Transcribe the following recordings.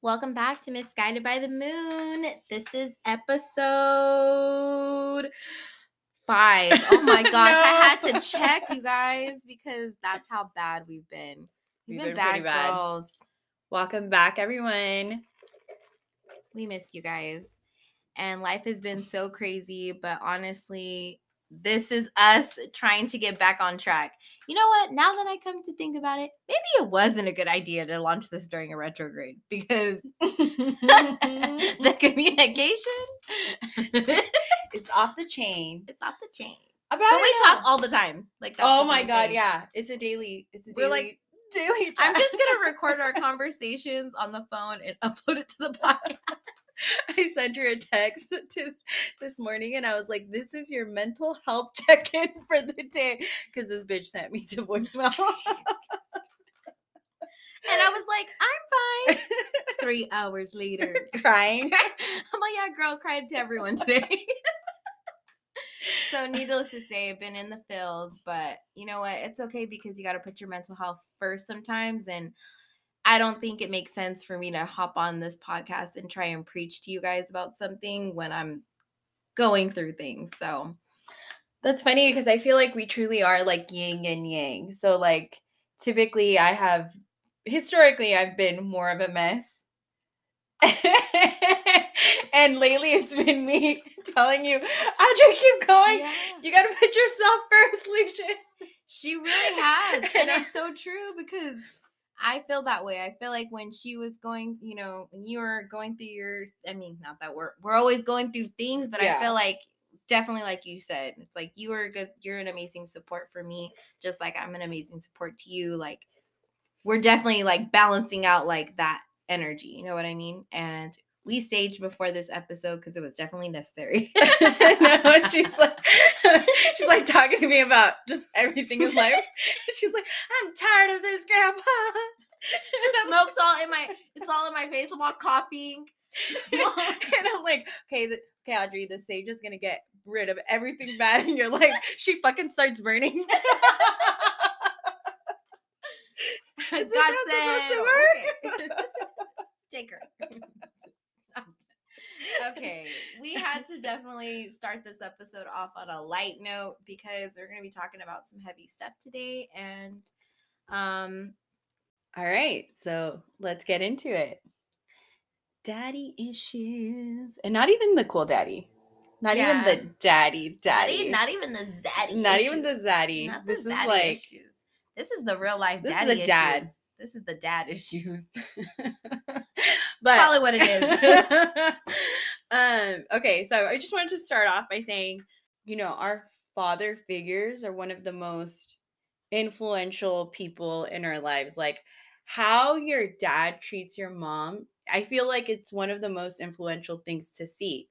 Welcome back to Misguided by the Moon. This is episode five. Oh my gosh, I had to check you guys because that's how bad we've been. We've, We've been, been bad, bad. girls. Welcome back, everyone. We miss you guys. And life has been so crazy, but honestly, this is us trying to get back on track. You know what? Now that I come to think about it, maybe it wasn't a good idea to launch this during a retrograde because the communication is off the chain. it's off the chain. About But we talk all the time. Like Oh my god, thing. yeah. It's a daily. It's a We're like- daily. I'm just gonna record our conversations on the phone and upload it to the podcast. I sent her a text to this morning, and I was like, "This is your mental health check-in for the day," because this bitch sent me to voicemail. And I was like, I'm fine. Three hours later. crying. I'm like, yeah, girl, cried to everyone today. so, needless to say, I've been in the fills, but you know what? It's okay because you got to put your mental health first sometimes. And I don't think it makes sense for me to hop on this podcast and try and preach to you guys about something when I'm going through things. So, That's funny because I feel like we truly are like yin and yang. So like typically I have historically I've been more of a mess. and lately it's been me telling you, Audrey, keep going. yeah, You gotta put yourself first, Lucius. she really has. And it's so true because I feel that way. I feel like when she was going, you know, when you were going through your, I mean, not that we're we're always going through things, but I feel like definitely like you said, it's like you are a good, you're an amazing support for me, just like I'm an amazing support to you. Like we're definitely like balancing out like that energy. You know what I mean? And we saged before this episode because it was definitely necessary. no, she's like she's like talking to me about just everything in life. she's like, I'm tired of this, Grandpa. the smoke's all in my, it's all in my face. I'm all coughing. and I'm like, okay, the, okay, Audrey, the sage is gonna get rid of everything bad in your life. She fucking starts burning. God Is this how it's supposed to said, "Okay." Take her. Okay, we had to definitely start this episode off on a light note because we're going to be talking about some heavy stuff today, and um, All right, so let's get into it. Daddy issues, and not even the cool daddy, not Yeah. even the daddy daddy, not even the zaddy, Not even the zaddy. Not the this is like issues. This is the real life. This is daddy a dad. issues. This is the dad issues. but Call it what it is. um okay so i just wanted to start off by saying you know our father figures are one of the most influential people in our lives. Like how your dad treats your mom i feel like it's one of the most influential things to see.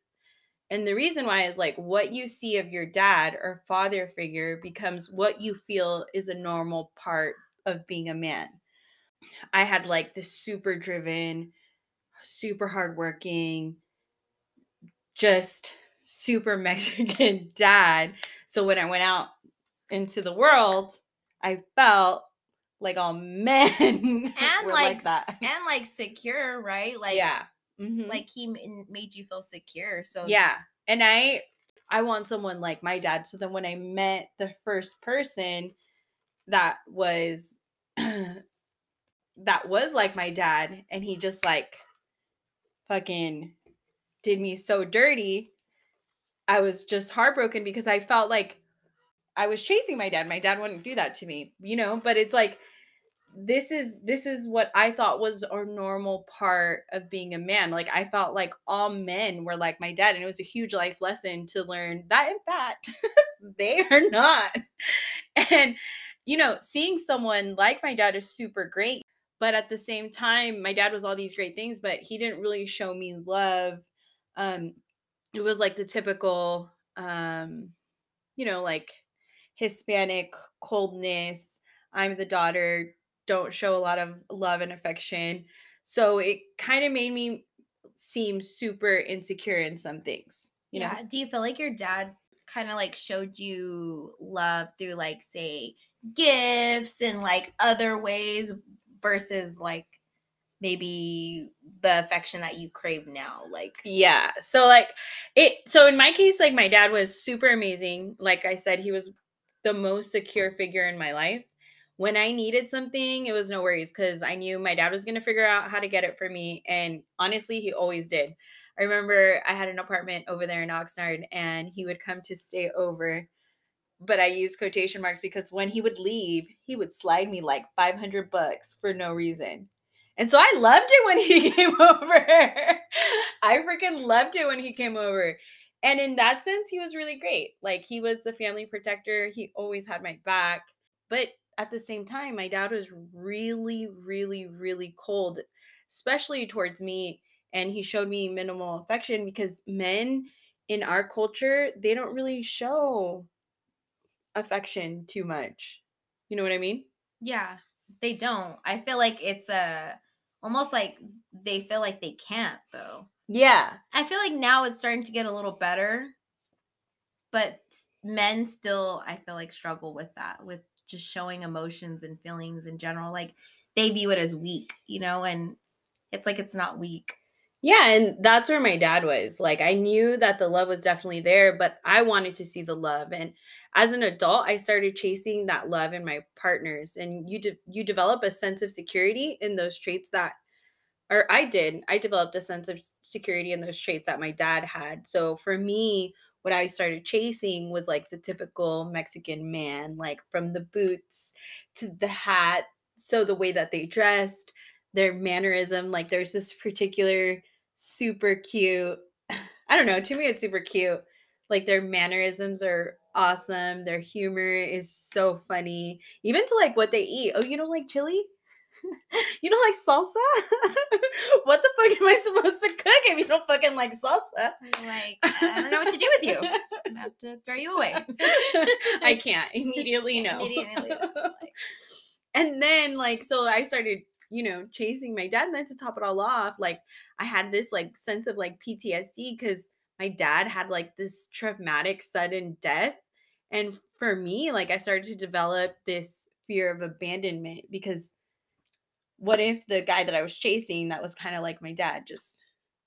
And the reason why is like what you see of your dad or father figure becomes what you feel is a normal part of being a man. I had like this super driven super hardworking, just super Mexican dad. So when I went out into the world, I felt like all men and like, like, that. and like secure, right? Like, yeah. Mhm. like he made you feel secure. So yeah. And I I want someone like my dad. So then when I met the first person that was that was like my dad and he just like fucking did me so dirty, I was just heartbroken because I felt like I was chasing my dad. My dad wouldn't do that to me, you know, but it's like this is this is what I thought was a normal part of being a man. Like I felt like all men were like my dad and it was a huge life lesson to learn that in fact they are not. And you know, seeing someone like my dad is super great, but at the same time my dad was all these great things, but he didn't really show me love. Um it was like the typical um you know, like Hispanic coldness. I'm the daughter, don't show a lot of love and affection. So it kind of made me seem super insecure in some things. Yeah. know? Do you feel like your dad kind of like showed you love through like say gifts and like other ways versus like maybe the affection that you crave now like yeah so like it so in my case like my dad was super amazing. Like i said he was the most secure figure in my life. When i needed something it was no worries because i knew my dad was going to figure out how to get it for me and honestly he always did. I remember i had an apartment over there in oxnard and he would come to stay over but I use quotation marks because when he would leave, he would slide me like 500 bucks for no reason. And so I loved it when he came over. I freaking loved it when he came over. And in that sense, he was really great. Like he was the family protector. He always had my back. But at the same time, my dad was really, really, really cold, especially towards me. And he showed me minimal affection because men in our culture, they don't really show affection too much. You know what I mean? Yeah, they don't. I feel like it's a almost like they feel like they can't though. Yeah. I feel like now it's starting to get a little better, but men still I feel like struggle with that with just showing emotions and feelings in general like they view it as weak, you know, and it's like it's not weak. Yeah, and that's where my dad was. Like I knew that the love was definitely there, but I wanted to see the love and as an adult, I started chasing that love in my partners and you de- you develop a sense of security in those traits that or I did. I developed a sense of security in those traits that my dad had. So for me, what I started chasing was like the typical Mexican man, like from the boots to the hat, so the way that they dressed, their mannerism, like there's this particular super cute I don't know, to me it's super cute. Like their mannerisms are awesome. Their humor is so funny. Even to like what they eat. Oh, you don't like chili? you don't like salsa? what the fuck am I supposed to cook if you don't fucking like salsa? Like, I don't know what to do with you. I'm gonna have to throw you away. I can't. Immediately no. Immediately. and then like so I started, you know, chasing my dad. And then to top it all off, like I had this like sense of like PTSD because my dad had like this traumatic sudden death and for me, like I started to develop this fear of abandonment because what if the guy that I was chasing that was kind of like my dad just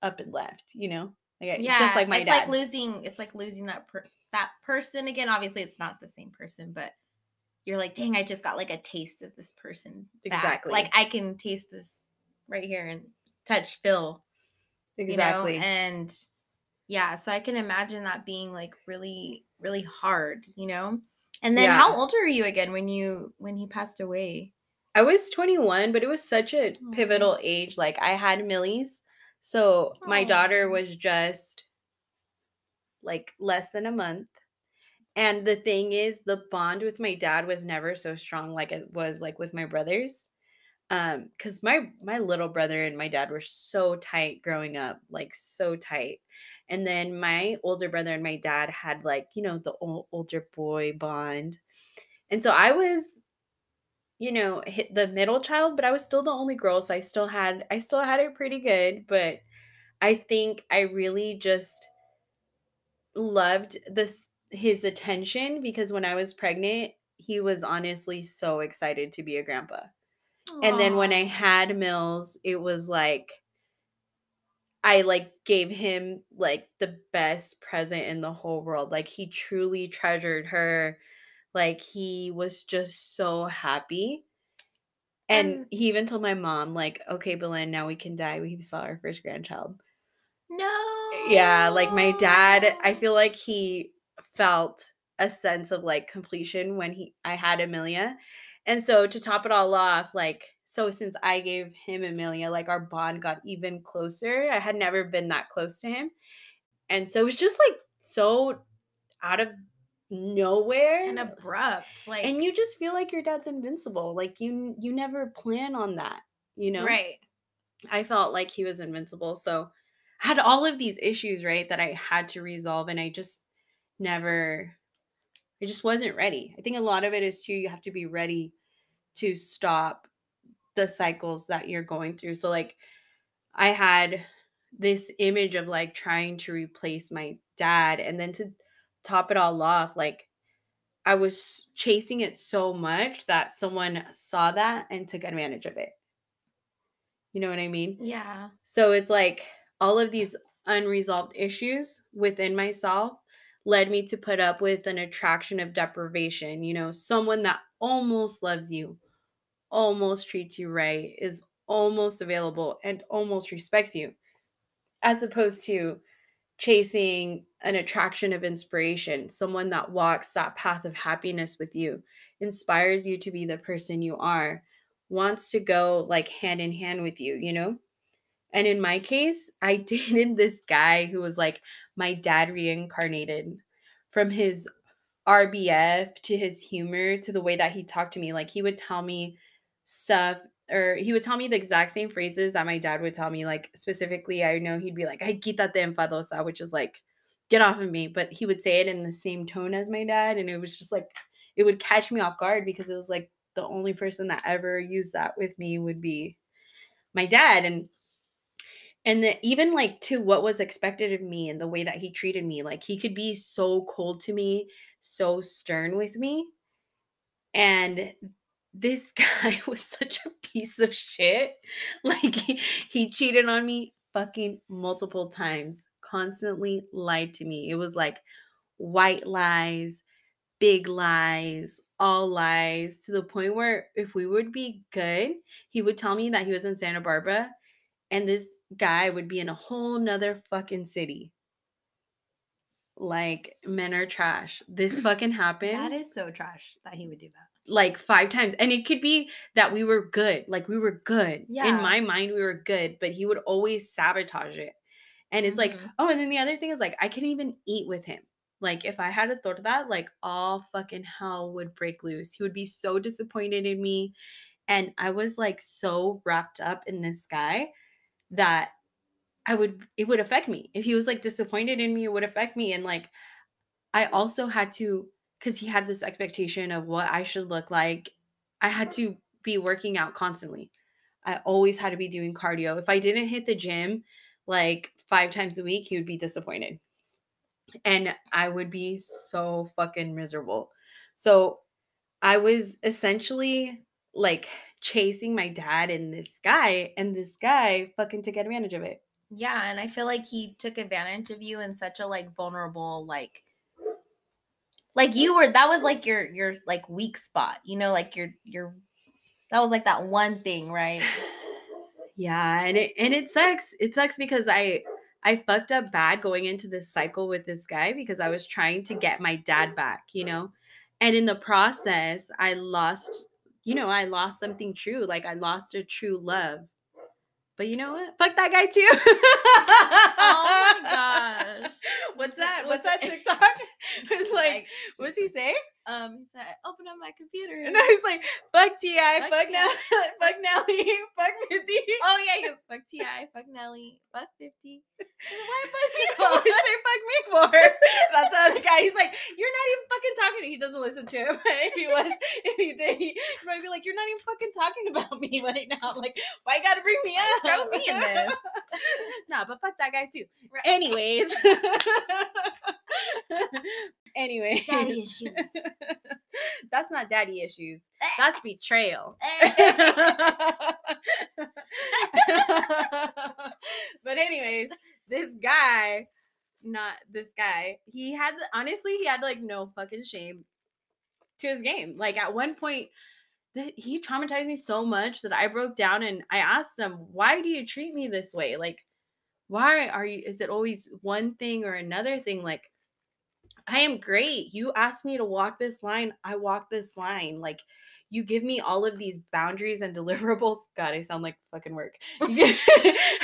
up and left, you know? Like yeah, just like my it's dad. like losing it's like losing that per- that person again. Obviously it's not the same person, but you're like, dang, I just got like a taste of this person. Back. Exactly. Like I can taste this right here and touch, feel. Exactly. You know? And yeah, so I can imagine that being like really really hard, you know? And then yeah. how old are you again when you when he passed away? I was 21, but it was such a oh. pivotal age. Like I had Millies. So oh. my daughter was just like less than a month. And the thing is the bond with my dad was never so strong like it was like with my brothers. Um cuz my my little brother and my dad were so tight growing up, like so tight. And then my older brother and my dad had like, you know, the old, older boy bond. And so I was you know, hit the middle child, but I was still the only girl, so I still had I still had it pretty good, but I think I really just loved this his attention because when I was pregnant, he was honestly so excited to be a grandpa. Aww. And then when I had Mills, it was like I like gave him like the best present in the whole world. Like he truly treasured her. Like he was just so happy. And, and he even told my mom, like, okay, Belen, now we can die. We saw our first grandchild. No. Yeah, like my dad, I feel like he felt a sense of like completion when he I had Amelia. And so to top it all off, like so since I gave him Amelia, like our bond got even closer. I had never been that close to him. And so it was just like so out of nowhere. And abrupt like and you just feel like your dad's invincible. Like you you never plan on that you know? Right. I felt like he was invincible. So I had all of these issues right that i had to resolve and i just never i just wasn't ready. I think a lot of it is too you have to be ready to stop the cycles that you're going through. So like I had this image of like trying to replace my dad and then to top it all off like I was chasing it so much that someone saw that and took advantage of it. You know what I mean? Yeah. So it's like all of these unresolved issues within myself led me to put up with an attraction of deprivation, you know, someone that almost loves you, almost treats you right, is almost available and almost respects you, as opposed to chasing an attraction of inspiration, someone that walks that path of happiness with you, inspires you to be the person you are, wants to go like hand in hand with you, you know? And in my case, I dated this guy who was like my dad reincarnated from his RBF to his humor to the way that he talked to me. Like he would tell me stuff or he would tell me the exact same phrases that my dad would tell me. Like specifically, I know he'd be like, Ay, quítate enfadosa, which is like, get off of me. But he would say it in the same tone as my dad. And it was just like, it would catch me off guard because it was like the only person that ever used that with me would be my dad. And and the, even like to what was expected of me and the way that he treated me like he could be so cold to me so stern with me and this guy was such a piece of shit like he, he cheated on me fucking multiple times constantly lied to me it was like white lies big lies all lies to the point where if we would be good he would tell me that he was in santa barbara and this guy would be in a whole nother fucking city. Like men are trash. This fucking happened. That is so trash that he would do that. Like five times. And it could be that we were good. Like we were good. Yeah. In my mind, we were good, but he would always sabotage it. And it's like, Mhm. oh, and then the other thing is like, I couldn't even eat with him. Like, if I had a thought of that, like, all fucking hell would break loose. He would be so disappointed in me. And I was like so wrapped up in this guy that I would it would affect me. If he was like disappointed in me, it would affect me. And like I also had to because he had this expectation of what I should look like. I had to be working out constantly. I always had to be doing cardio. If I didn't hit the gym like five times a week, he would be disappointed. And I would be so fucking miserable. So I was essentially like chasing my dad and this guy, and this guy fucking took advantage of it. Yeah, and I feel like he took advantage of you in such a like vulnerable like like you were that was like your your like weak spot, you know, like your your that was like that one thing, right? Yeah, and it and it sucks. It sucks because I I fucked up bad going into this cycle with this guy because I was trying to get my dad back, you know? And in the process, I lost, you know, I lost something true. Like I lost a true love. But you know what? Fuck that guy too. Oh my gosh. What's that? What's that TikTok? It's like, what does he say? um he said, open up my computer. And I was like, fuck T.I., fuck, Fuck Nell, fuck Nelly, fuck 50. Oh yeah, goes, fuck T.I., fuck Nelly, fuck 50. Why fuck me What for? did you fuck me for? That's the guy. He's like, you're not even He doesn't listen to him. if he was, if he did, he might be like, you're not even fucking talking about me right now. I'm like, why you gotta bring me up? Throw me in this. nah, but fuck that guy too. Right. Anyways. Anyways. Daddy issues. That's not daddy issues. Eh. That's betrayal. Eh. but anyways, this guy, not this guy, he had honestly he had like no fucking shame to his game. Like at one point, he traumatized me so much that I broke down and I asked him, "Why do you treat me this way? Like, why are you? Is it always one thing or another thing? Like." I am great. You asked me to walk this line. I walk this line. Like you give me all of these boundaries and deliverables. God, I sound like fucking work. You give-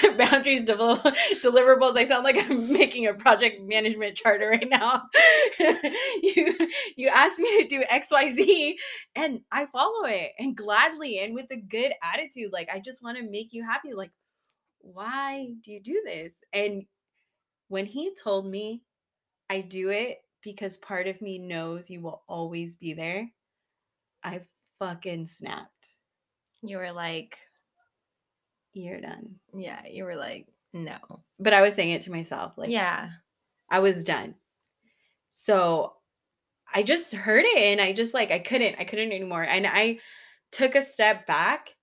boundaries, deliverables. I sound like I'm making a project management charter right now. you you asked me to do X, Y, Z, and I follow it and gladly and with a good attitude. Like I just want to make you happy. Like, why do you do this? And when he told me I do it because part of me knows you will always be there. I fucking snapped. You were like, You're done. yeah, you were like, no. But I was saying it to myself. Like, yeah. I was done. So I just heard it and I just like, I couldn't, I couldn't anymore. And I took a step back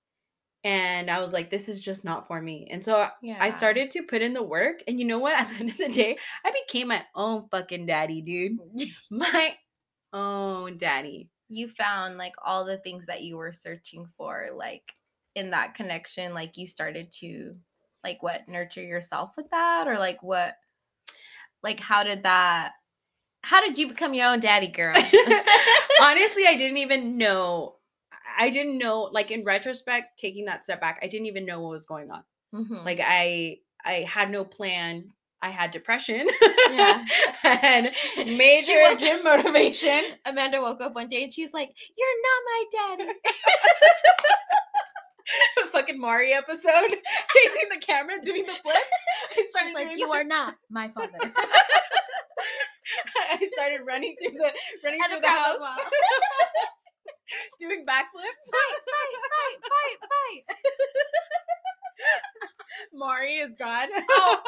and I was like, this is just not for me. And so Yeah. I started to put in the work. And you know what? At the end of the day, I became my own fucking daddy, dude. My own daddy. You found like all the things that you were searching for, like in that connection. Like you started to, like, what nurture yourself with that, or like what, like how did that? How did you become your own daddy, girl? Honestly, I didn't even know. I didn't know, like in retrospect, taking that step back, I didn't even know what was going on. Mhm. Like I I had no plan. I had depression. Yeah. and major woke- gym motivation. Amanda woke up one day and she's like, "You're not my daddy." fucking Maury episode, chasing the camera, doing the flips. I started like, "You the- are not my father." I started running through the running And through the the house, doing backflips. fight, fight, fight, fight, fight. Maury is God. Oh,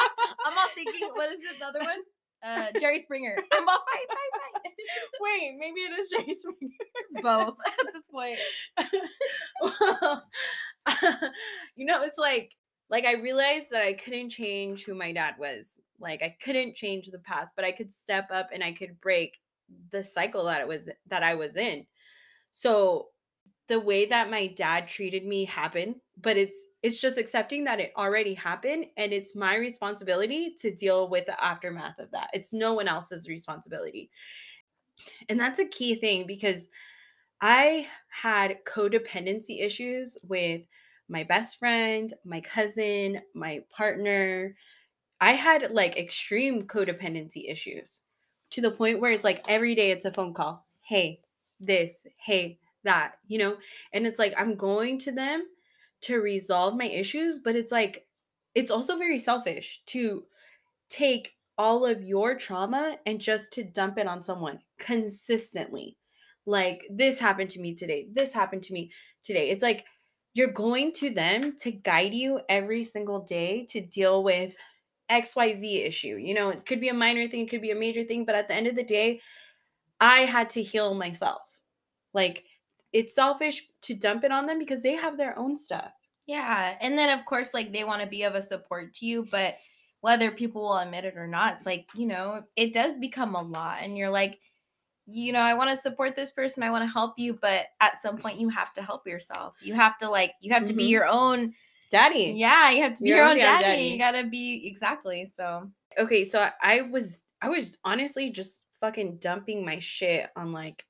I'm all thinking, what is this other one? Uh, Jerry Springer. I'm all fight, fight, fight. Wait, maybe it is Jerry Springer. It's both at this point. well, you know, it's like like I realized that I couldn't change who my dad was. Like I couldn't change the past, but I could step up and I could break the cycle that it was that I was in. So the way that my dad treated me happened, but it's it's just accepting that it already happened and it's my responsibility to deal with the aftermath of that. It's no one else's responsibility. And that's a key thing because I had codependency issues with my best friend, my cousin, my partner. I had like extreme codependency issues to the point where it's like every day it's a phone call. Hey, this, hey, that, you know? And it's like I'm going to them to resolve my issues, but it's like it's also very selfish to take all of your trauma and just to dump it on someone consistently. Like this happened to me today. This happened to me today. It's like you're going to them to guide you every single day to deal with XYZ issue. You know, it could be a minor thing, it could be a major thing, but at the end of the day, I had to heal myself. Like it's selfish to dump it on them because they have their own stuff. Yeah. And then, of course, like they want to be of a support to you, but whether people will admit it or not, it's like, you know, it does become a lot. And you're like, you know, I want to support this person. I want to help you. But at some point, you have to help yourself. You have to, like, you have to be Mhm. your own. Daddy. Yeah. You have to be Your your, own daddy. daddy. You got to be, exactly. So, okay so i was i was honestly just fucking dumping my shit on like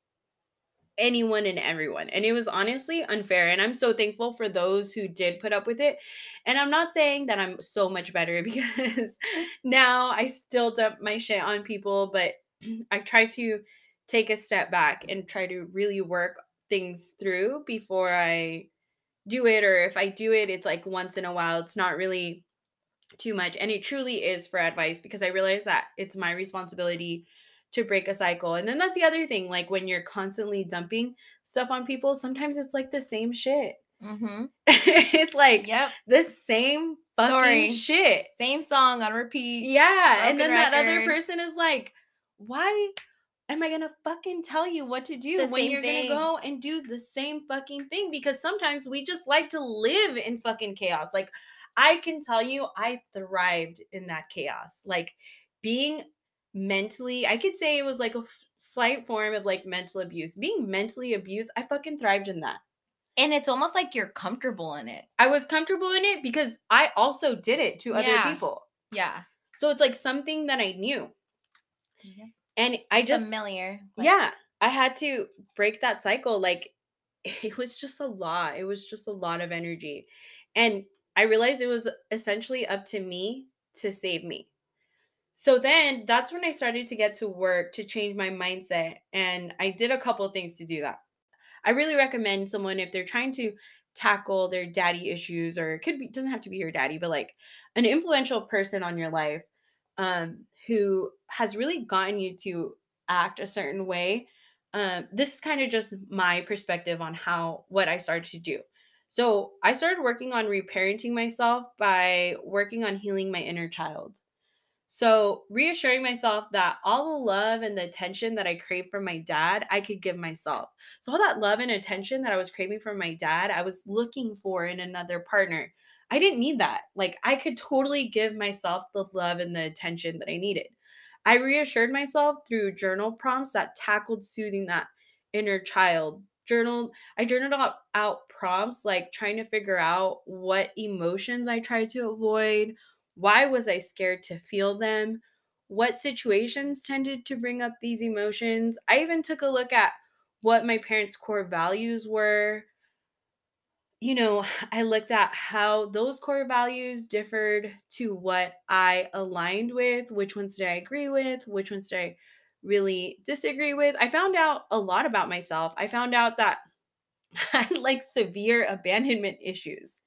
anyone and everyone and it was honestly unfair and i'm so thankful for those who did put up with it and i'm not saying that i'm so much better because now i still dump my shit on people but i try to take a step back and try to really work things through before i do it or if i do it it's like once in a while it's not really too much and it truly is for advice because i realize that it's my responsibility to break a cycle and then that's the other thing like when you're constantly dumping stuff on people sometimes it's like the same shit mm-hmm. it's like yep. the same fucking Sorry. shit Same song on repeat. yeah and then that other person is like why am i gonna fucking tell you what to do The when you're thing. gonna go and do the same fucking thing because sometimes we just like to live in fucking chaos like i can tell you i thrived in that chaos like being mentally i could say it was like a f- slight form of like mental abuse being mentally abused i fucking thrived in that And it's almost like you're comfortable in it. i was comfortable in it because i also did it to other Yeah. people Yeah. so it's like something that i knew mm-hmm. and i It's just familiar. like- yeah i had to break that cycle like it was just a lot it was just a lot of energy and i realized it was essentially up to me to save me so then that's when i started to get to work to change my mindset and i did a couple things to do that i really recommend someone if they're trying to tackle their daddy issues or it could be doesn't have to be your daddy but like an influential person on your life um who has really gotten you to act a certain way um, this is kind of just my perspective on how what I started to do. So I started working on reparenting myself by working on healing my inner child. So, reassuring myself that all the love and the attention that I crave from my dad, I could give myself. So, all that love and attention that I was craving from my dad, I was looking for in another partner. I didn't need that. Like, I could totally give myself the love and the attention that I needed. I reassured myself through journal prompts that tackled soothing that inner child. Journal I journaled out, out prompts like trying to figure out what emotions I tried to avoid, why was I scared to feel them, what situations tended to bring up these emotions. I even took a look at what my parents' core values were, you know, I looked at how those core values differed to what I aligned with, which ones did I agree with, which ones did I really disagree with. I found out a lot about myself. I found out that I had like severe abandonment issues.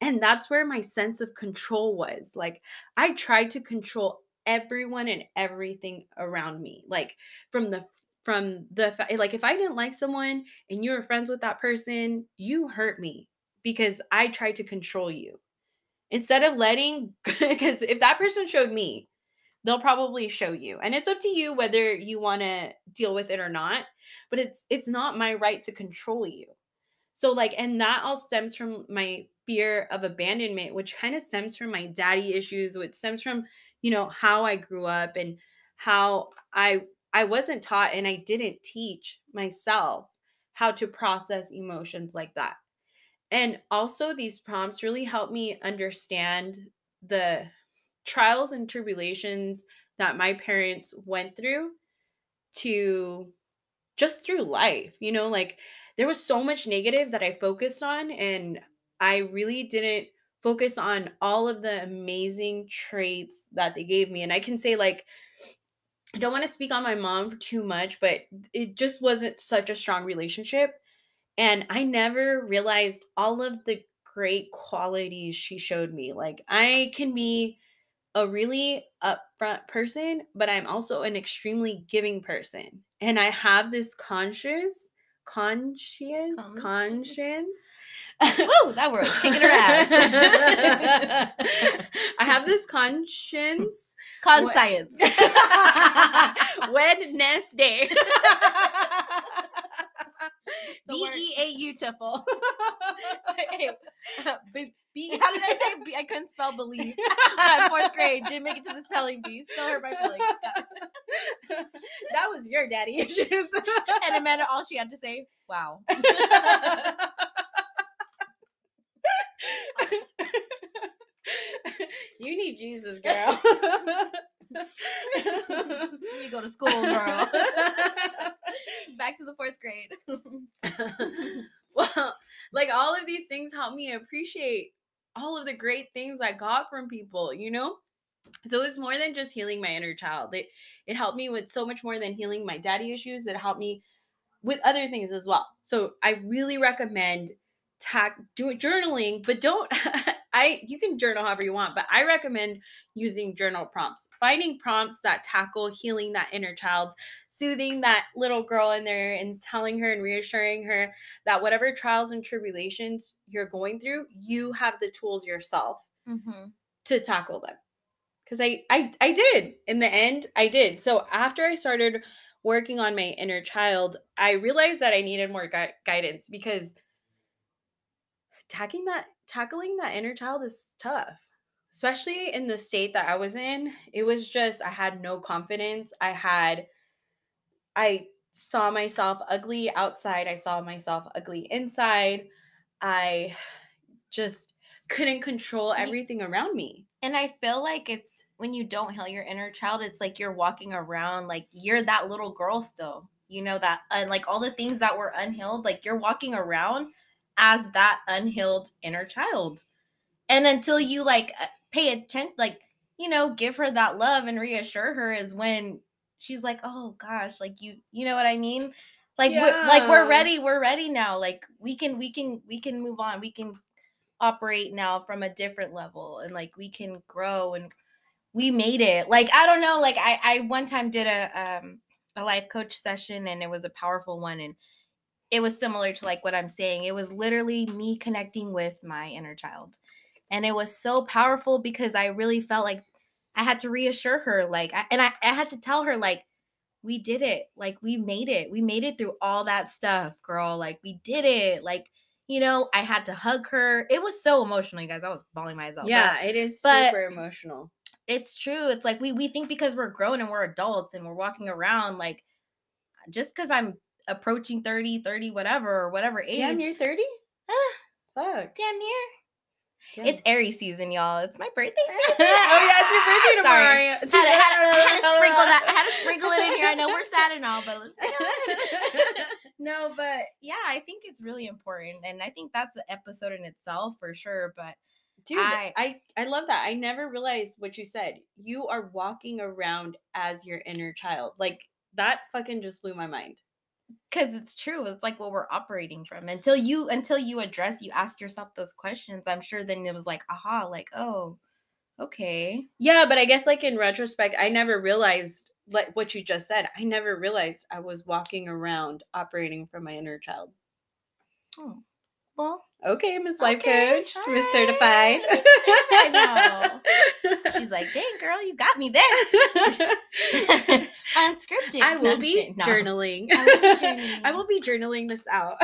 And that's where my sense of control was. Like, I tried to control everyone and everything around me. Like, from the from the like if I didn't like someone and you were friends with that person, you hurt me because I tried to control you. Instead of letting because if that person showed me, they'll probably show you. And it's up to you whether you want to deal with it or not, but it's it's not my right to control you. So like and that all stems from my fear of abandonment, which kind of stems from my daddy issues, which stems from, you know, how I grew up and how I I wasn't taught and I didn't teach myself how to process emotions like that. And also, these prompts really helped me understand the trials and tribulations that my parents went through to just through life. You know, like there was so much negative that I focused on, and I really didn't focus on all of the amazing traits that they gave me. And I can say, like, I don't want to speak on my mom too much, but it just wasn't such a strong relationship. And I never realized all of the great qualities she showed me. Like, I can be a really upfront person, but I'm also an extremely giving person. And I have this conscious, conscious, conscience. Woo, that word, kicking her ass. I have this conscience. Conscience. Wednesday. B E A U Tiffle. B, how did I say? B, I couldn't spell believe. Uh, fourth grade didn't make it to the spelling bee. Still hurt my feelings. that was your daddy issues. and Amanda, all she had to say, "Wow." you need Jesus, girl. You go to school, girl. Back to the fourth grade. well, like all of these things help me appreciate all of the great things I got from people, you know? So it was more than just healing my inner child. It it helped me with so much more than healing my daddy issues. It helped me with other things as well. So I really recommend tack doing journaling, but don't I you can journal however you want, but I recommend using journal prompts. Finding prompts that tackle healing that inner child, soothing that little girl in there and telling her and reassuring her that whatever trials and tribulations you're going through, you have the tools yourself mm-hmm. to tackle them. Cuz I I I did. In the end, I did. So after I started working on my inner child, I realized that I needed more gui- guidance because tackling that tackling that inner child is tough especially in the state that i was in it was just i had no confidence i had i saw myself ugly outside i saw myself ugly inside i just couldn't control everything around me. And i feel like it's when you don't heal your inner child it's like you're walking around like you're that little girl still you know that uh, like all the things that were unhealed like you're walking around as that unhealed inner child. And until you like uh, pay attention, like, you know, give her that love and reassure her is when she's like, oh gosh, like you, you know what I mean? Like, yeah. we're, like we're ready, we're ready now. Like we can, we can, we can move on. We can operate now from a different level and like we can grow and we made it. Like, I don't know, like I, I one time did a, um, a life coach session and it was a powerful one. And it was similar to like what I'm saying. It was literally me connecting with my inner child. And it was so powerful because I really felt like I had to reassure her, like, I, and I, I had to tell her, like, we did it. Like, we made it. We made it through all that stuff, girl. Like, we did it. Like, you know, I had to hug her. It was so emotional, you guys. I was bawling myself. Yeah, but, it is super emotional. It's true. It's like we we think because we're grown and we're adults and we're walking around like just because I'm approaching 30, 30, whatever, or whatever age. Damn, you're 30? Fuck. Damn near. Damn. It's Aries season, y'all. It's my birthday oh, season. oh yeah, it's your birthday tomorrow. Sorry. Had, to, had, had, to sprinkle that. I had to sprinkle it in here. I know we're sad and all, but let's no, but yeah, I think it's really important, and I think that's an episode in itself for sure. But dude, I, I I love that. I never realized what you said. You are walking around as your inner child. Like that fucking just blew my mind because it's true it's like what we're operating from until you until you address you ask yourself those questions i'm sure then it was like aha like oh okay. Yeah but i guess like in retrospect i never realized like what you just said i never realized i was walking around operating from my inner child. Oh well okay miss life okay, coach miss certified I know. she's like dang girl you got me there unscripted. I will, be, no. journaling. I will be journaling. I will be journaling this out.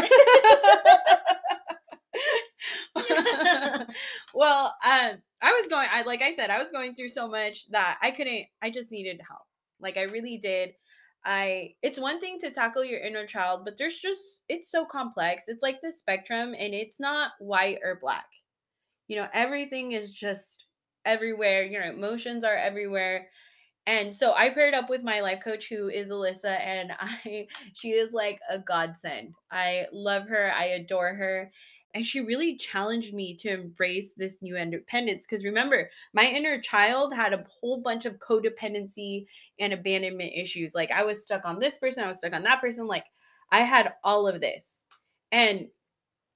well, um, I was going. I like I said, I was going through so much that I couldn't. I just needed help. Like I really did. I. It's one thing to tackle your inner child, but there's just. It's so complex. It's like the spectrum, and it's not white or black. You know, everything is just everywhere. Your emotions are everywhere and so I paired up with my life coach who is Alyssa and I she is like a godsend. I love her, I adore her. And she really challenged me to embrace this new independence because remember, my inner child had a whole bunch of codependency and abandonment issues. Like I was stuck on this person, I was stuck on that person, like I had all of this. And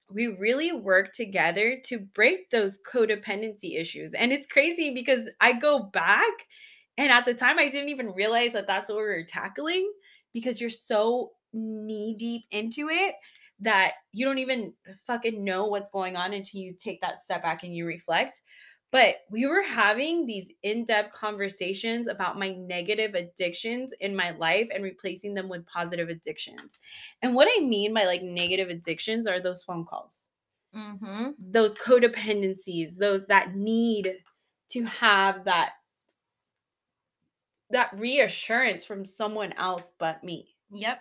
we really work together to break those codependency issues. And it's crazy because I go back and at the time, I didn't even realize that that's what we were tackling because you're so knee deep into it that you don't even fucking know what's going on until you take that step back and you reflect. But we were having these in depth conversations about my negative addictions in my life and replacing them with positive addictions. And what I mean by like negative addictions are those phone calls, mm-hmm. those codependencies, those that need to have that that reassurance from someone else but me. Yep.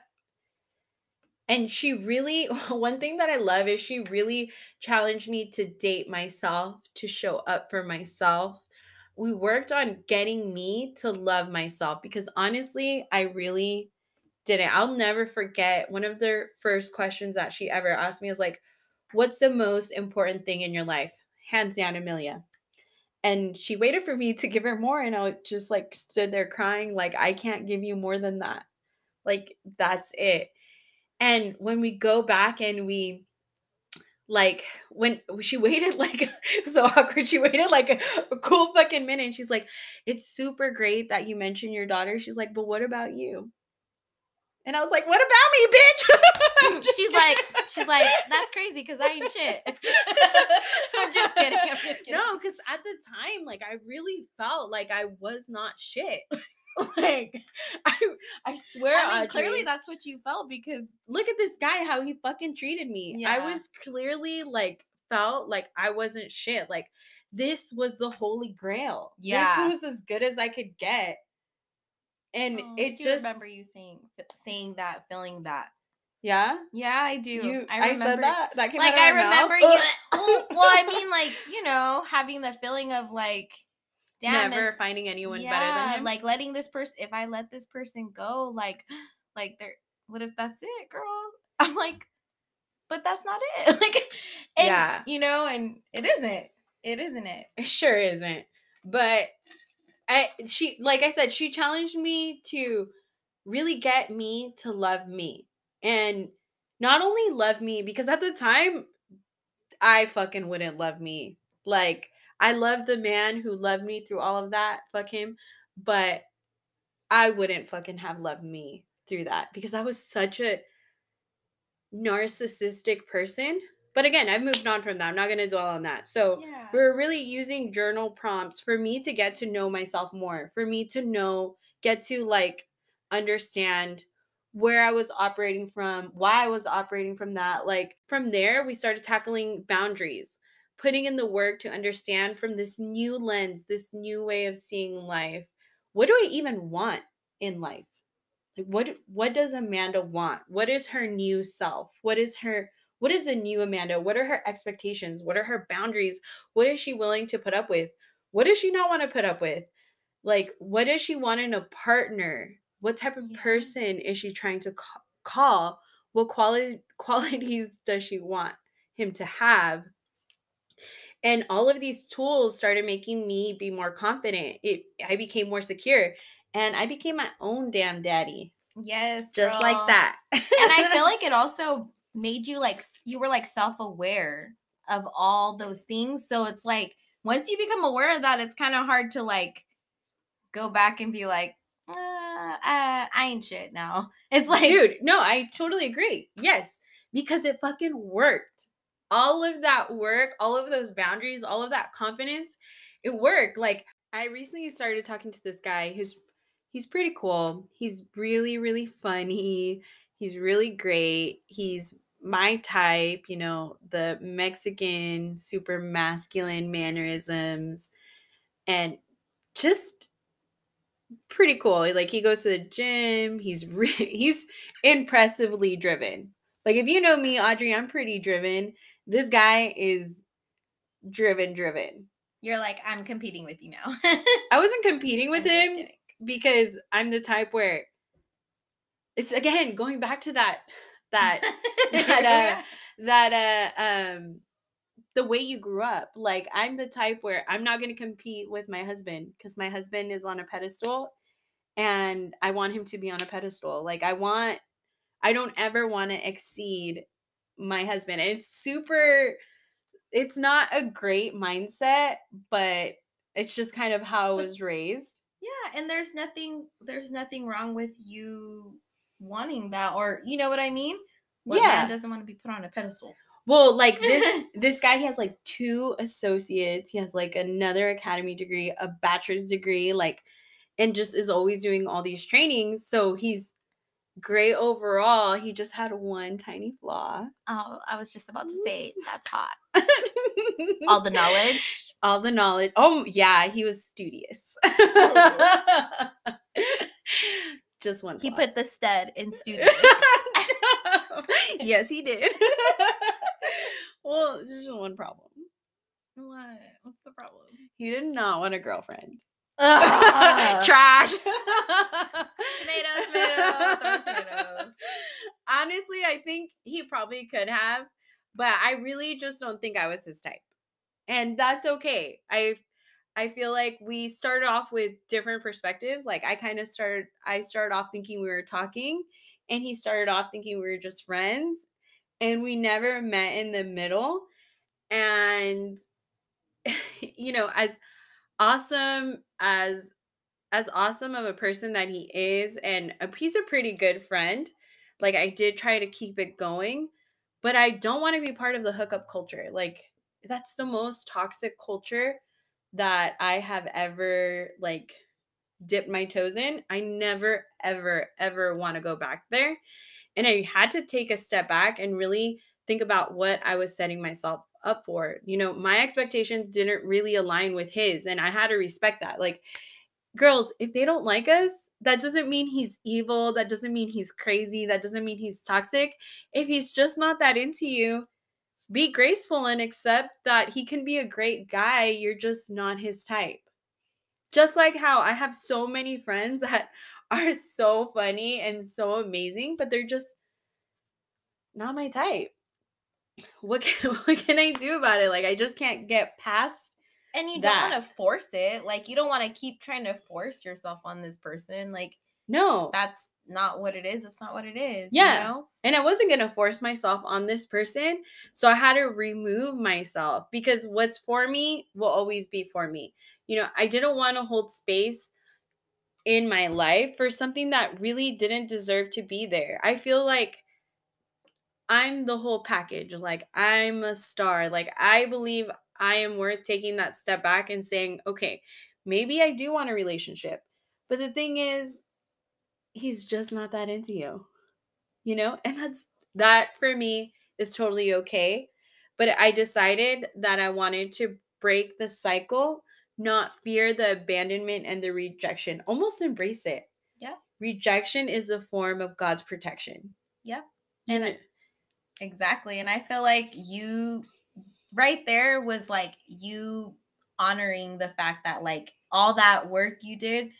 And she really, one thing that I love is she really challenged me to date myself, to show up for myself. We worked on getting me to love myself because honestly, I really didn't. I'll never forget one of the first questions that she ever asked me was like, What's the most important thing in your life? Hands down, Amelia and she waited for me to give her more and i just like stood there crying like i can't give you more than that like that's it and when we go back and we like when she waited like so awkward she waited like a, a, cool fucking minute and she's like it's super great that you mentioned your daughter she's like but what about you and I was like, "What about me, bitch?" she's like, "She's like, that's crazy because I ain't shit." I'm just kidding. I'm just kidding. No, because at the time, like, I really felt like I was not shit. like, I, I swear. I mean, clearly that's what you felt because look at this guy, how he fucking treated me. Yeah. I was clearly like felt like I wasn't shit. Like this was the holy grail. Yeah, this was as good as I could get and oh, it I just remember you saying saying that, feeling that. Yeah. Yeah, I do. You, I, remember, I said that. That came like I remember mouth. you. well, I mean, like you know, having the feeling of like, damn, never finding anyone yeah, better than him. Like letting this person, if I let this person go, like, like there. What if that's it, girl? I'm like, but that's not it. like, and, yeah, you know, and it isn't. It isn't it. It sure isn't. But I she like I said, she challenged me to really get me to love me. And not only love me because at the time I fucking wouldn't love me. Like I love the man who loved me through all of that, fuck him, but I wouldn't fucking have loved me through that because I was such a narcissistic person But again, I've moved on from that. I'm not going to dwell on that. So Yeah. we're really using journal prompts for me to get to know myself more, for me to know, get to like understand where I was operating from, why I was operating from that. Like from there, we started tackling boundaries, putting in the work to understand from this new lens, this new way of seeing life. What do I even want in life? Like what what does Amanda want? What is her new self? What is her what is a new Amanda? What are her expectations? What are her boundaries? What is she willing to put up with? What does she not want to put up with? Like, what does she want in a partner? What type of person is she trying to call? What quality qualities does she want him to have? And all of these tools started making me be more confident. It I became more secure and I became my own damn daddy. Yes. Just like that. and I feel like it also made you like you were like self-aware of all those things. So it's like once you become aware of that, it's kind of hard to like go back and be like, uh, uh, I ain't shit now. It's like, Dude, no, I totally agree. Yes, because it fucking worked. All of that work, all of those boundaries, all of that confidence, it worked. Like I recently started talking to this guy who's he's pretty cool. He's really really funny. He's really great. He's my type, you know, the Mexican super masculine mannerisms and just pretty cool. Like he goes to the gym. He's re- he's impressively driven. Like if you know me, Audrey, I'm pretty driven. This guy is driven, driven. you're like, I'm competing with you now. I wasn't competing with I'm him kidding. because I'm the type where it's again going back to that that that uh that uh um the way you grew up. Like I'm the type where I'm not going to compete with my husband because my husband is on a pedestal and I want him to be on a pedestal. Like I want I don't ever want to exceed my husband. And it's super it's not a great mindset, but it's just kind of how I was raised. Yeah, and there's nothing there's nothing wrong with you wanting that or you know what I mean? Yeah. man doesn't want to be put on a pedestal? Well, like this this guy he has like two associates. He has like another academy degree, a bachelor's degree, like and just is always doing all these trainings. So he's great overall. He just had one tiny flaw. Oh, I was just about to say that's hot. All the knowledge. all the knowledge. Oh yeah, he was studious. just one. He flaw. put the stud in studio. yes, he did. well, this just one problem. what? What's the problem? He did not want a girlfriend. Ugh. Trash. Tomato, tomato, throw tomatoes. Honestly, I think he probably could have, but I really just don't think I was his type. And that's okay. I I feel like we started off with different perspectives. Like I kind of started I started off thinking we were talking and he started off thinking we were just friends and we never met in the middle. And you know, as awesome as as awesome of a person that he is and a he's a pretty good friend. Like i did try to keep it going but i don't want to be part of the hookup culture. Like that's the most toxic culture that i have ever like dipped my toes in. I never ever ever want to go back there and i had to take a step back and really think about what i was setting myself up for you know my expectations didn't really align with his and i had to respect that like girls if they don't like us that doesn't mean he's evil that doesn't mean he's crazy that doesn't mean he's toxic. If he's just not that into you be graceful and accept that he can be a great guy you're just not his type. Just like how i have so many friends that are so funny and so amazing but they're just not my type what can, what can i do about it like i just can't get past And you don't want to force it. Like you don't want to keep trying to force yourself on this person. Like no that's not what it is. It's not what it is. Yeah. You know? and I wasn't going to force myself on this person. So I had to remove myself because what's for me will always be for me. You know, I didn't want to hold space in my life for something that really didn't deserve to be there. I feel like I'm the whole package. Like I'm a star. Like I believe I am worth taking that step back and saying, okay, maybe I do want a relationship. But the thing is, he's just not that into you. You know? And that's that for me is totally okay. But I decided that I wanted to break the cycle, not fear the abandonment and the rejection. Almost embrace it. Yeah. Rejection is a form of God's protection. You And it- exactly. And I feel like you right there was like you honoring the fact that like all that work you did,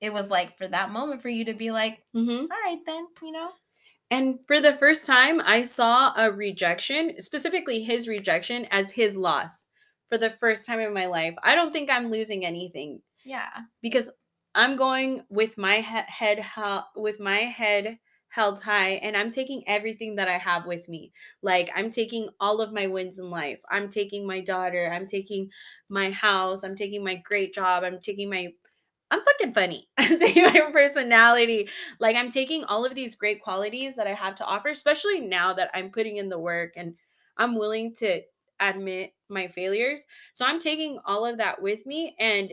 it was like for that moment for you to be like, Mhm. all right then, you know? And for the first time, I saw a rejection, specifically his rejection, as his loss for the first time in my life. I don't think I'm losing anything Yeah. because I'm going with my he- head with my head held high and I'm taking everything that I have with me. Like I'm taking all of my wins in life. I'm taking my daughter, I'm taking my house, I'm taking my great job, I'm taking my I'm fucking funny. I'm taking my personality. Like I'm taking all of these great qualities that I have to offer, especially now that I'm putting in the work and I'm willing to admit my failures. So I'm taking all of that with me and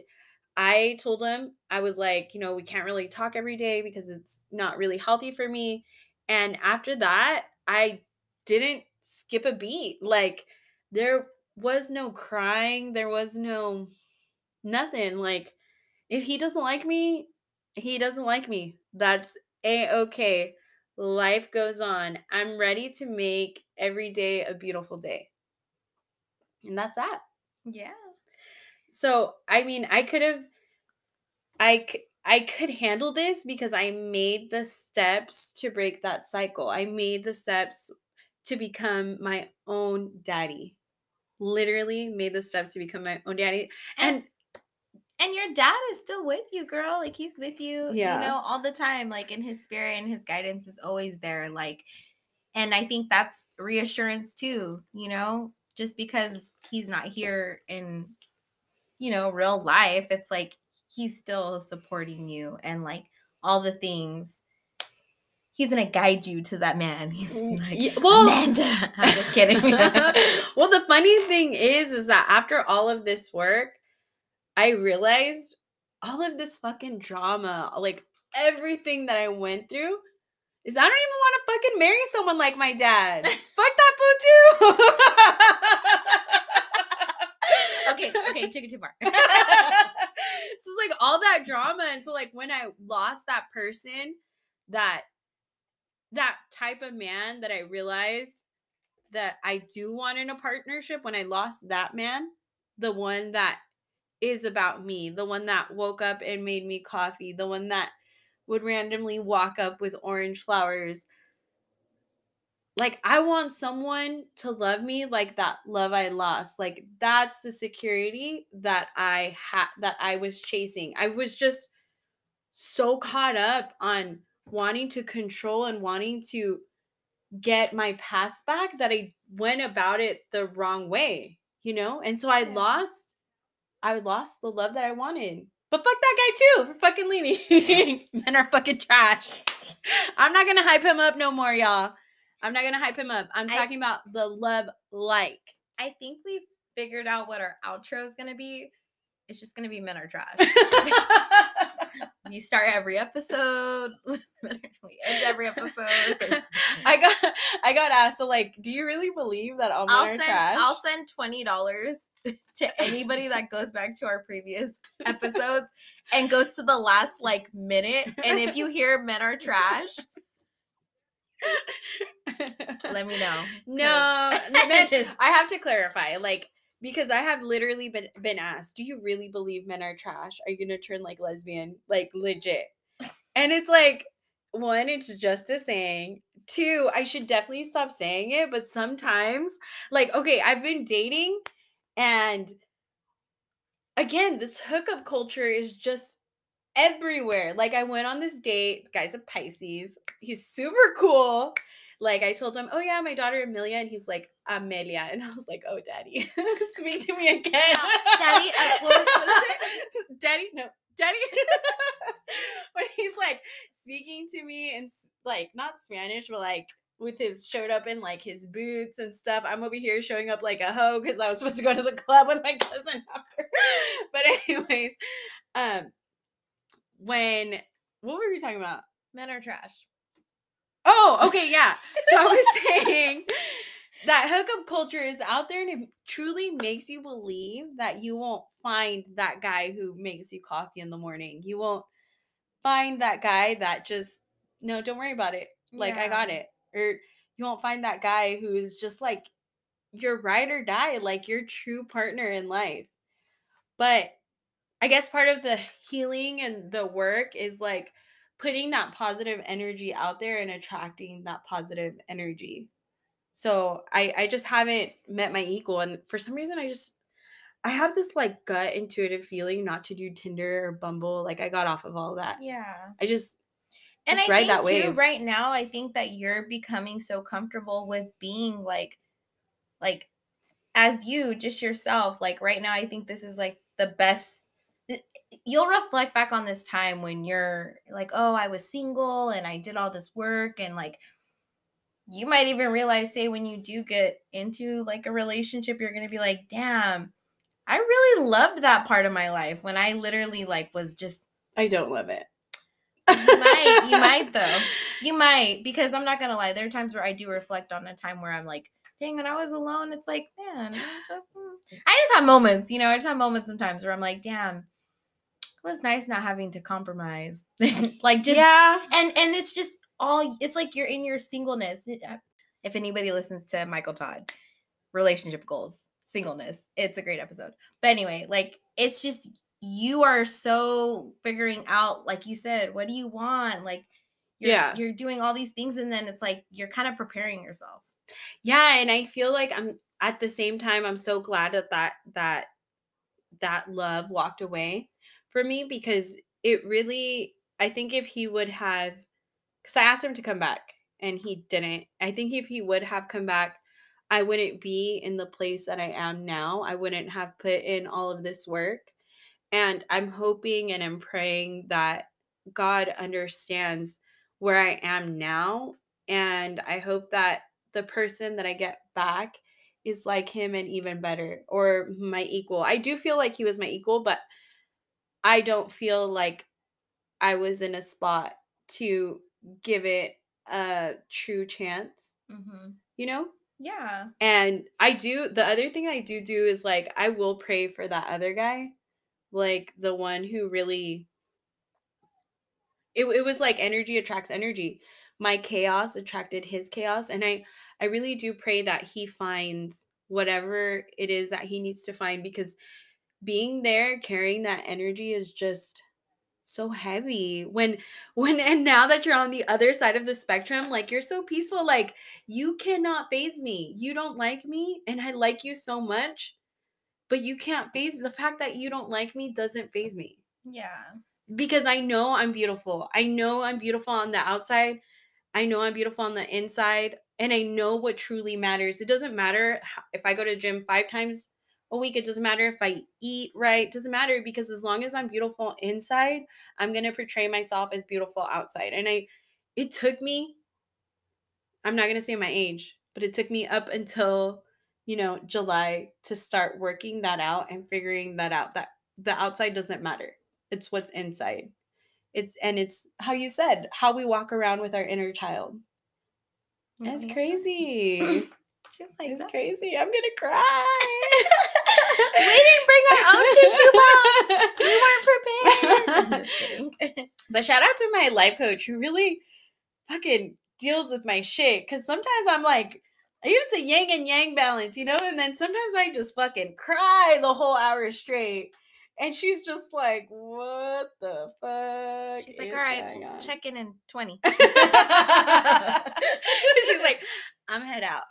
I told him, I was like, you know, we can't really talk every day because it's not really healthy for me. And after that, I didn't skip a beat. Like, there was no crying, there was no nothing. Like, if he doesn't like me, he doesn't like me. That's a okay. Life goes on. I'm ready to make every day a beautiful day. And that's that. Yeah. So, I mean, I could have I c- I could handle this because I made the steps to break that cycle. I made the steps to become my own daddy. Literally made the steps to become my own daddy. And And your dad is still with you, girl. Like he's with you, Yeah. you know, all the time. Like in his spirit and his guidance is always there. Like, and I think that's reassurance too, you know, just because he's not here in, you know, real life, it's like he's still supporting you and like all the things. He's gonna guide you to that man. He's mm, like, Yeah, well, Amanda. I'm just kidding. well, the funny thing is, is that after all of this work, I realized all of this fucking drama, like everything that I went through, is I don't even want to fucking marry someone like my dad. Fuck that boo too. okay, okay, took it too far. So it's like all that drama and so like when i lost that person that that type of man that i realized that i do want in a partnership when i lost that man the one that is about me the one that woke up and made me coffee the one that would randomly walk up with orange flowers like i want someone to love me like that love i lost like that's the security that i had that i was chasing. I was just so caught up on wanting to control and wanting to get my past back that i went about it the wrong way you know? And so i Yeah. lost i lost the love that i wanted. But fuck that guy too for fucking leaving men are fucking trash. I'm not gonna hype him up no more y'all I'm not gonna hype him up. I'm I- talking about the love like. I think we've figured out what our outro is gonna be. It's just gonna be men are trash. we start every episode with men are, we end every episode. I got I got asked. So like, do you really believe that all men I'll are send trash? I'll send twenty dollars to anybody that goes back to our previous episodes and goes to the last like minute. And if you hear men are trash, let me know. No, men, Just- I have to clarify, like, because I have literally been been asked, do you really believe men are trash? Are you gonna turn like lesbian, like legit? And it's like, one, it's just a saying. Two, I should definitely stop saying it, but sometimes, like, okay, I've been dating, and again, this hookup culture is just everywhere. Like, I went on this date. The guy's a Pisces. He's super cool. Like, I told him, oh, yeah, my daughter Amelia. And he's like, Amelia. And I was like, oh, daddy, speak to me again. Daddy, uh, what- what is Daddy, no. Daddy, when he's like speaking to me in like not Spanish, but like with his showed up in like his boots and stuff. I'm over here showing up like a hoe because I was supposed to go to the club with my cousin after. but anyways, um when what were we talking about? Men are trash. Oh, okay, yeah. So I was saying that hookup culture is out there and it truly makes you believe that you won't find that guy who makes you coffee in the morning. You won't find that guy that just no, don't worry about it. Like I got it. Or you won't find that guy who is just like your ride or die, like your true partner in life. But I guess part of the healing and the work is like putting that positive energy out there and attracting that positive energy. So I I just haven't met my equal and for some reason I just I have this like gut intuitive feeling not to do Tinder or Bumble. Like I got off of all that. Yeah. I just And Just I ride think that too, wave. right now, I think that you're becoming so comfortable with being like, like, as you, just yourself. Like right now, I think this is like the best. You'll reflect back on this time when you're like, oh, I was single and I did all this work, and like, you might even realize, say, when you do get into like a relationship, you're gonna be like, damn, I really loved that part of my life when I literally like was just I don't love it. you might, you might though. You might, because I'm not gonna lie. There are times where I do reflect on a time where I'm like, dang, when I was alone, it's like, man, I'm just, mm." I just have moments, you know, I just have moments sometimes where I'm like, damn, was nice not having to compromise. like just yeah. and and it's just all it's like you're in your singleness. Uh, If anybody listens to Michael Todd, relationship goals, singleness, it's a great episode. But anyway, like it's just you are so figuring out, like you said, what do you want? Like you're, Yeah. you're doing all these things, and then it's like you're kind of preparing yourself. Yeah, and I feel like I'm at the same time I'm so glad that that that that love walked away for me because it really I think if he would have cuz I asked him to come back and he didn't. I think if he would have come back I wouldn't be in the place that I am now. I wouldn't have put in all of this work. And I'm hoping and I'm praying that God understands where I am now. And I hope that the person that I get back is like him and even better or my equal. I do feel like he was my equal, but I don't feel like I was in a spot to give it a true chance, Mm-hmm. you know? Yeah. And I do the other thing I do do is like I will pray for that other guy, like the one who really it, it was like energy attracts energy. My chaos attracted his chaos and I I really do pray that he finds whatever it is that he needs to find because being there carrying that energy is just so heavy. When when and now that you're on the other side of the spectrum like you're so peaceful like you cannot faze me. You don't like me and i like you so much but you can't faze the fact that you don't like me doesn't faze me. Yeah. because i know i'm beautiful. I know i'm beautiful on the outside. I know i'm beautiful on the inside and i know what truly matters. It doesn't matter if i go to the gym five times a week it doesn't matter if i eat right it doesn't matter because as long as i'm beautiful inside i'm going to portray myself as beautiful outside and i it took me i'm not going to say my age but it took me up until you know july to start working that out and figuring that out that the outside doesn't matter. It's what's inside. It's and it's how you said how we walk around with our inner child. It's Mhm. crazy. Just like it's that. crazy. I'm gonna cry We didn't bring our own tissue box. We weren't prepared. But shout out to my life coach who really fucking deals with my shit. Cause sometimes I'm like, I use the yang and yang balance, you know? And then sometimes I just fucking cry the whole hour straight. And she's just like, what the fuck? She's like, all right, check in in 20. she's like, I'm head out.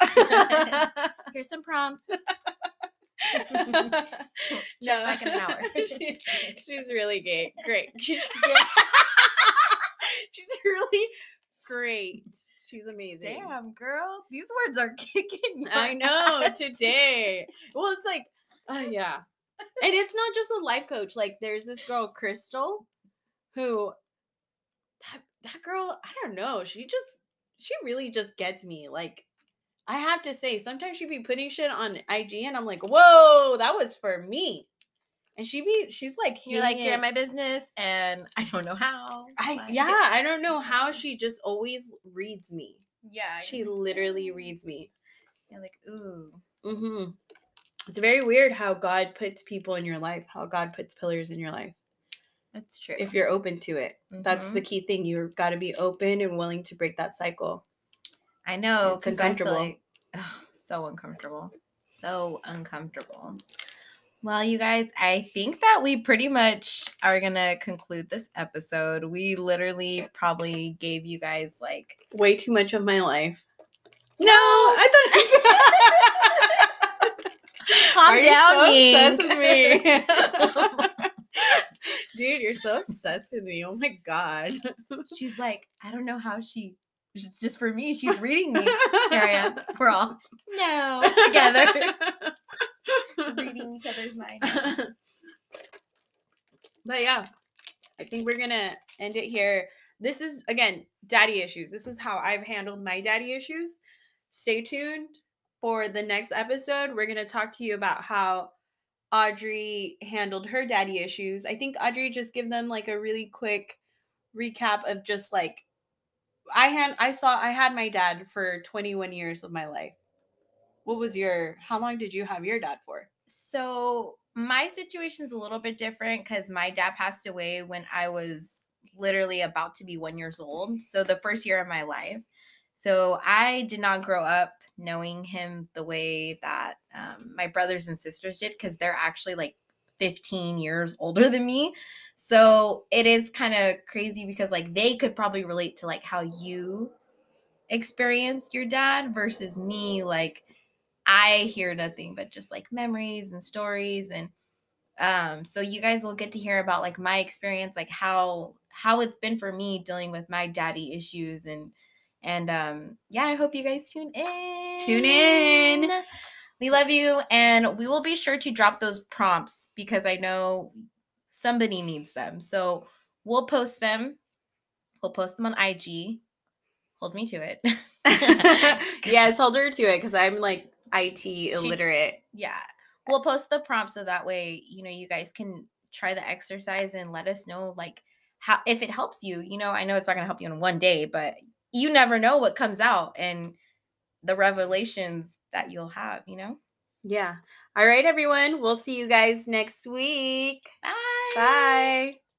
Here's some prompts. Check no, back in an hour. She- she's really gay. Great. She's, she's really great. She's amazing. Damn, girl. These words are kicking. I know today. Well, it's like, oh yeah. And it's not just a life coach. Like there's this girl, Crystal, who that that girl, I don't know. She just she really just gets me. Like, I have to say, sometimes she'd be putting shit on IG, and I'm like, whoa, that was for me. And she be, she's like, You're like, hitting you're in my business, and I don't know how. I yeah, I don't know how she just always reads me. yeah. She literally reads me. You're like, ooh. Mm-hmm. It's very weird how God puts people in your life, how God puts pillars in your life. That's true. If you're open to it, that's the key thing. You've got to be open and willing to break that cycle. I know because I feel uncomfortable. like ugh, so uncomfortable, so uncomfortable. Well, you guys, I think that we pretty much are gonna conclude this episode. We literally probably gave you guys like Way too much of my life. No, I thought. calm Are you down, so Ying. obsessed with me. Dude, you're so obsessed with me. Oh my god. She's like, I don't know how she. It's just for me. She's reading me. Here I am. We're all no together, reading each other's mind. but yeah, I think we're gonna end it here. This is again daddy issues. This is how I've handled my daddy issues. Stay tuned for the next episode. We're gonna talk to you about how Audrey handled her daddy issues. I think Audrey just give them like a really quick recap of just like I had I saw I had my dad for 21 years of my life. What was your how long did you have your dad for? So my situation's a little bit different because my dad passed away when I was literally about to be one years old. So the first year of my life. So I did not grow up knowing him the way that um, my brothers and sisters did because they're actually like 15 years older than me. So it is kind of crazy because like they could probably relate to like how you experienced your dad versus me like I hear nothing but just like memories and stories and um so you guys will get to hear about like my experience like how how it's been for me dealing with my daddy issues and and um yeah I hope you guys tune in Tune in. We love you and we will be sure to drop those prompts because I know somebody needs them so we'll post them we'll post them on IG hold me to it yes, hold her to it because I'm like IT illiterate. Yeah. We'll post the prompt so that way, you know, you guys can try the exercise and let us know like how if it helps you. You know, I know it's not going to help you in one day, but you never know what comes out and the revelations that you'll have, you know? Yeah. All right, everyone. We'll see you guys next week. Bye. Bye.